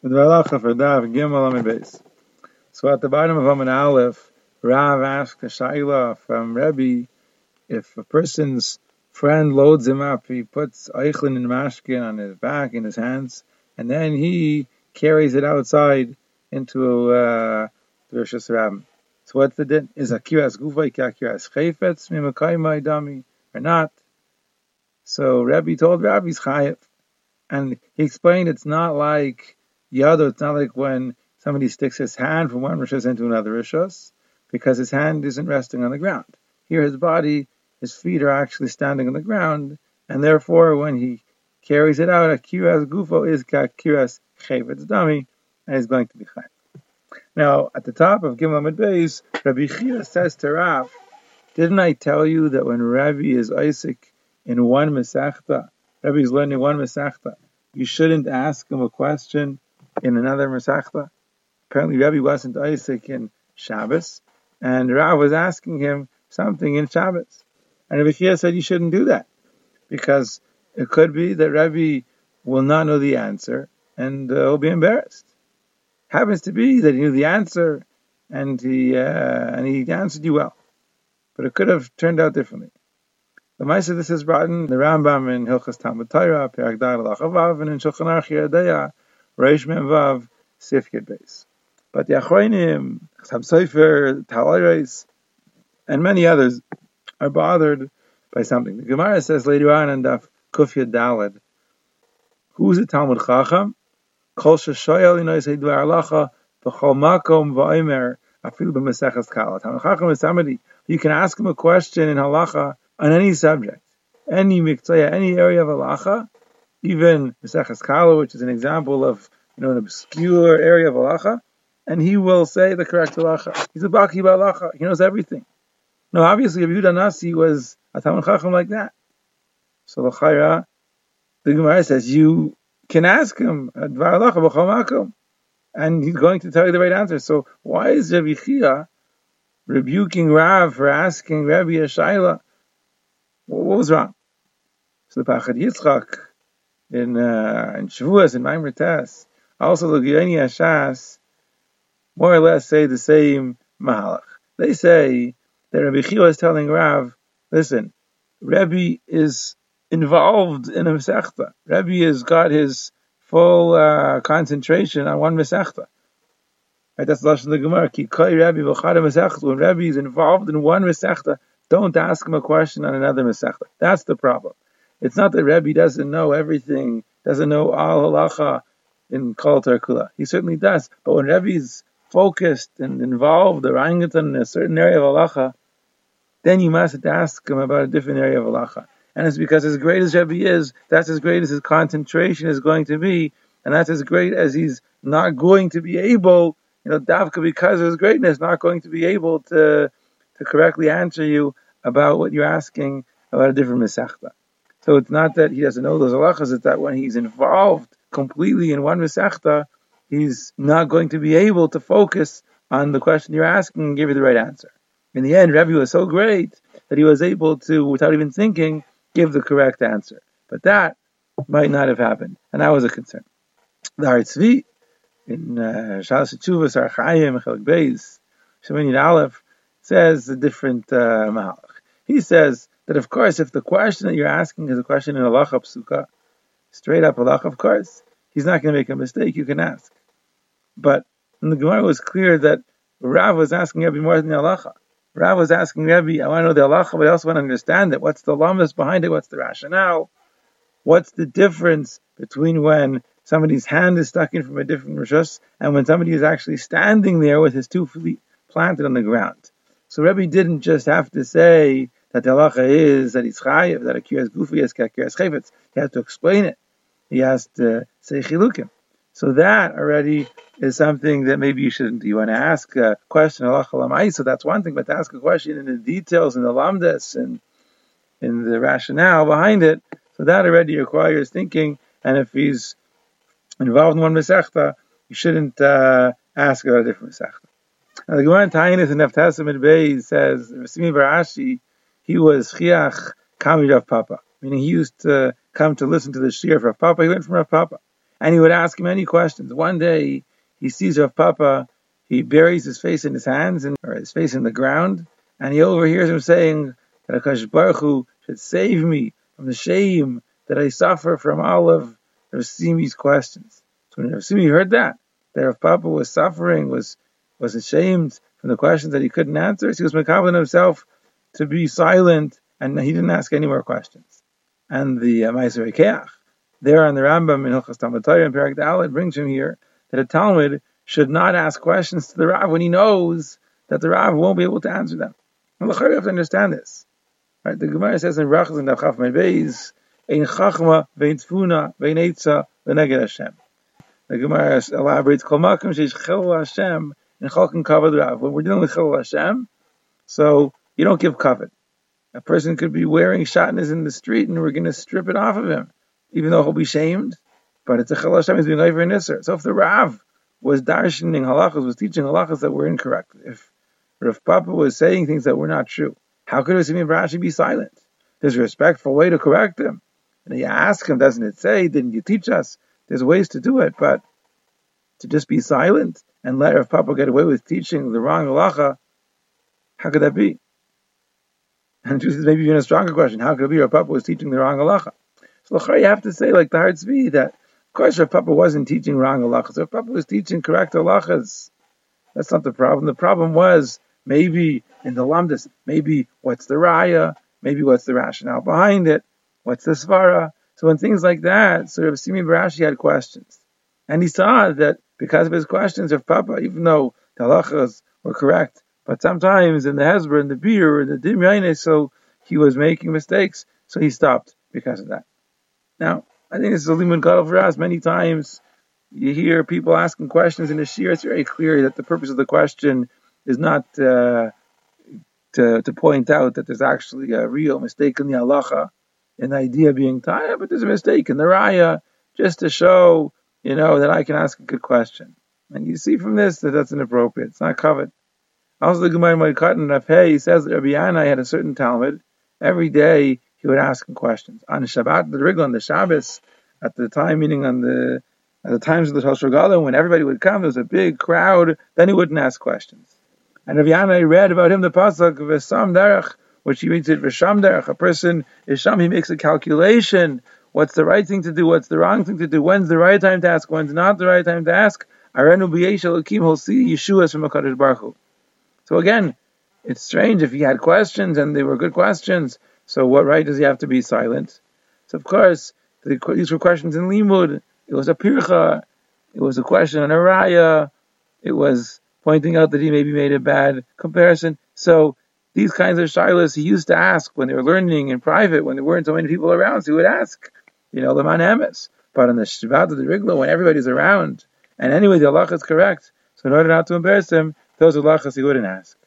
So at the bottom of Amid Aleph, Rav asked a shaila from Rebbe if a person's friend loads him up, he puts eichlin and mashkin on his back in his hands, and then he carries it outside into uh, the Rosh Hashanah. So what's the din? Is akiras gufay akiras chayfetz mimakayma dami or not? So Rebbe told Rabbi's chayev, and he explained it's not like Yado, it's not like when somebody sticks his hand from one rishos into another rishos, because his hand isn't resting on the ground. Here, his body, his feet are actually standing on the ground, and therefore, when he carries it out, a akiras gufo is kakiras chevetz dami, and he's going to be chayiv. Now, at the top of Gimel Amid Rabbi Chia says to Rav, didn't I tell you that when Rabbi is Isaac in one Masechta, Rabbi is learning one Masechta, you shouldn't ask him a question in another Masechta. Apparently, Rabbi wasn't Isaac in Shabbos, and Rav was asking him something in Shabbos. And Rabbi Chia said you shouldn't do that because it could be that Rabbi will not know the answer and uh, will be embarrassed. Happens to be that he knew the answer and he uh, and he answered you well, but it could have turned out differently. The Maisa this is brought in the Rambam in Hilchas Talmud Torah, Perak Dal and in Shulchan Aruch Reish Vav, Sif Yud Beis. But the Achronim, Chasam Sofer, Talaris, and many others are bothered by something. The Gemara says later on in Daf Kufya Dalad, who's a Talmud Chacham? Kol sheshoyel inois hedvar alacha v'chol makom v'omer afilu b'meseches kala. Talmud Chacham is somebody you can ask him a question in halacha on any subject, any miktzaya, any area of halacha, even Meseches Kala, which is an example of you know an obscure area of halacha, and he will say the correct halacha. He's a baki halacha. He knows everything. Now, obviously, Rabbi Yehuda Nasi was a Talmud Chacham like that. So the Chayra, the Gemara says you can ask him Dvar halacha b'chol and he's going to tell you the right answer. So why is Rabbi Chia rebuking Rav for asking Rabbi Yeshayla? What was wrong? So the Pachad Yitzchak in uh, in Shavuos in Maimer Tes, also the Giyani Ashas, more or less say the same Mahalach. They say that Rabbi Chia is telling Rav, listen, Rabbi is involved in a Masechta. Rabbi has got his full uh, concentration on one Masechta. Right, that's the Lashon of the Gemara. Ki koi Rabbi v'chada When Rabbi is involved in one Masechta, don't ask him a question on another Masechta. That's the problem. It's not that Rebbe doesn't know everything, doesn't know all halacha in Kol Terkula. He certainly does. But when Rebbe's focused and involved or in a certain area of halacha, then you must ask him about a different area of halacha. And it's because as great as Rebbe is, that's as great as his concentration is going to be, and that's as great as he's not going to be able, you know, Davka because of his greatness, not going to be able to to correctly answer you about what you're asking about a different Masechta. So it's not that he doesn't know those halachas, it's that when he's involved completely in one Masechta, he's not going to be able to focus on the question you're asking and give you the right answer. In the end, Rebbe was so great that he was able to, without even thinking, give the correct answer. But that might not have happened, and that was a concern. The Har Tzvi in uh, Shalas Tshuvas Orach Chaim Chelak Beis Shemin Aleph says a different uh. He says that of course, if the question that you're asking is a question in halacha psuka, straight up halacha, of course, he's not going to make a mistake. You can ask, but in the Gemara was clear that Rav was asking Rabbi more than the halacha. Rav was asking Rabbi, I want to know the halacha, but I also want to understand it. What's the lamas behind it? What's the rationale? What's the difference between when somebody's hand is stuck in from a different rishus and when somebody is actually standing there with his two feet planted on the ground? So Rebbe didn't just have to say that the halacha is that he's chayiv, that a kiras gufi is kiras chayvetz. He has to explain it. He has to say chilukim. So that already is something that maybe you shouldn't. You want to ask a question, halacha so that's one thing, but to ask a question in the details, in the lamdas, and in the rationale behind it, so that already requires thinking, and if he's involved in one mesechta, you shouldn't uh, ask about a different mesechta. Now the Gemara in Taanis in Bay says Rasimi Barashi he was chiach kamid of Papa, meaning he used to come to listen to the shir of Papa. He went from Rav Papa, and he would ask him any questions. One day he sees Rav Papa, he buries his face in his hands and or his face in the ground, and he overhears him saying that Akash Baruch Hu should save me from the shame that I suffer from all of Rav Simi's questions. So when Rav Simi heard that, that Rav Papa was suffering, was was ashamed from the questions that he couldn't answer, so he was making himself to be silent, and he didn't ask any more questions. And the uh, Keach, there on the Rambam in Hilchas Talmud Torah in Perak Dalet brings him here that a Talmud should not ask questions to the Rav when he knows that the Rav won't be able to answer them. And you have to understand this. Right? The Gemara says in Rachas and Davchaf Beis, Ein Chachma, Vein Tzfuna, Vein Eitza, Veneged Hashem. The Gemara elaborates, Kol Makam Sheish Chel Hashem, and Chalkin Kavod Rav. When we're dealing with Chel Hashem, so you don't give kavod. A person could be wearing shatnez in the street, and we're going to strip it off of him even though he'll be shamed. But it's a chal Hashem, he's being over in Isser. So if the Rav was darshaning halachas, was teaching halachas that were incorrect, if Rav Papa was saying things that were not true, how could Rasimi Rashi be silent? There's a respectful way to correct him. And you ask him, doesn't it say, didn't you teach us? There's ways to do it, but to just be silent and let Rav Papa get away with teaching the wrong halacha, how could that be? And she says, maybe even a stronger question, how could it be Rav Papa was teaching the wrong halacha? So you have to say, like the Har Tzvi, that of course Rav Papa wasn't teaching wrong halachas. Rav Papa was teaching correct halachas. That's not the problem. The problem was maybe in the lamdas, maybe what's the raya, maybe what's the rationale behind it, what's the svara. So when things like that, sort of Simi Barashi had questions, and he saw that because of his questions, Rav Papa, even though the halachas were correct, but sometimes in the Hezbollah, in the beer, in the Dimyaine, so he was making mistakes, so he stopped because of that. Now, I think this is a limud gadol for us. Many times you hear people asking questions in the shir. It's very clear that the purpose of the question is not uh, to to point out that there's actually a real mistake in the halacha, an idea being taya, but there's a mistake in the raya, just to show you know that I can ask a good question. And you see from this that that's inappropriate. It's not covered. Also, the Gemara Moed Rav Hey says that Rabbi Yanai had a certain Talmud. Every day he would ask him questions. On Shabbat, the Rigla, on the Shabbos, at the time, meaning on the at the times of the Tosh when everybody would come, there was a big crowd, then he wouldn't ask questions. And Rav Yana read about him the pasuk V'Sam Derech, which he reads it V'Sham Derech. A person is Sham, he makes a calculation. What's the right thing to do? What's the wrong thing to do? When's the right time to ask? When's not the right time to ask? Arenu b'yesh he'll see Yeshua's from Hakadosh Baruch Hu. So again, it's strange if he had questions and they were good questions. So what right does he have to be silent? So of course, the, these were questions in Limud. It was a pircha. It was a question on a raya. It was pointing out that he maybe made a bad comparison. So these kinds of shilas he used to ask when they were learning in private, when there weren't so many people around. So he would ask, you know, the emes. But on the Shabbat of the Rigla, when everybody's around, and anyway the Allah is correct, so in order not to embarrass him, those halachas he wouldn't ask.